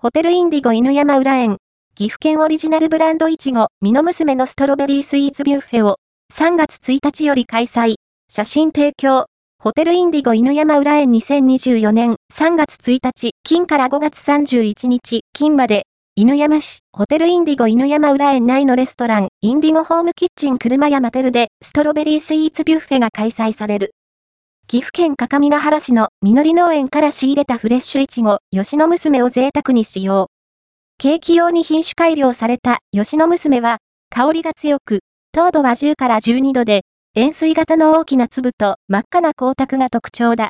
ホテルインディゴ犬山浦園、岐阜県オリジナルブランドいちご、ミノ娘のストロベリースイーツビュッフェを、3月1日より開催。写真提供。ホテルインディゴ犬山浦園2024年。3月1日、金から5月31日、金まで、犬山市、ホテルインディゴ犬山浦園内のレストラン、インディゴホームキッチン車山テルで、ストロベリースイーツビュッフェが開催される。岐阜県各務原市の実り農園から仕入れたフレッシュイチゴ、吉野娘を贅沢に使用。ケーキ用に品種改良された吉野娘は、香りが強く、糖度は10から12度で、塩水型の大きな粒と真っ赤な光沢が特徴だ。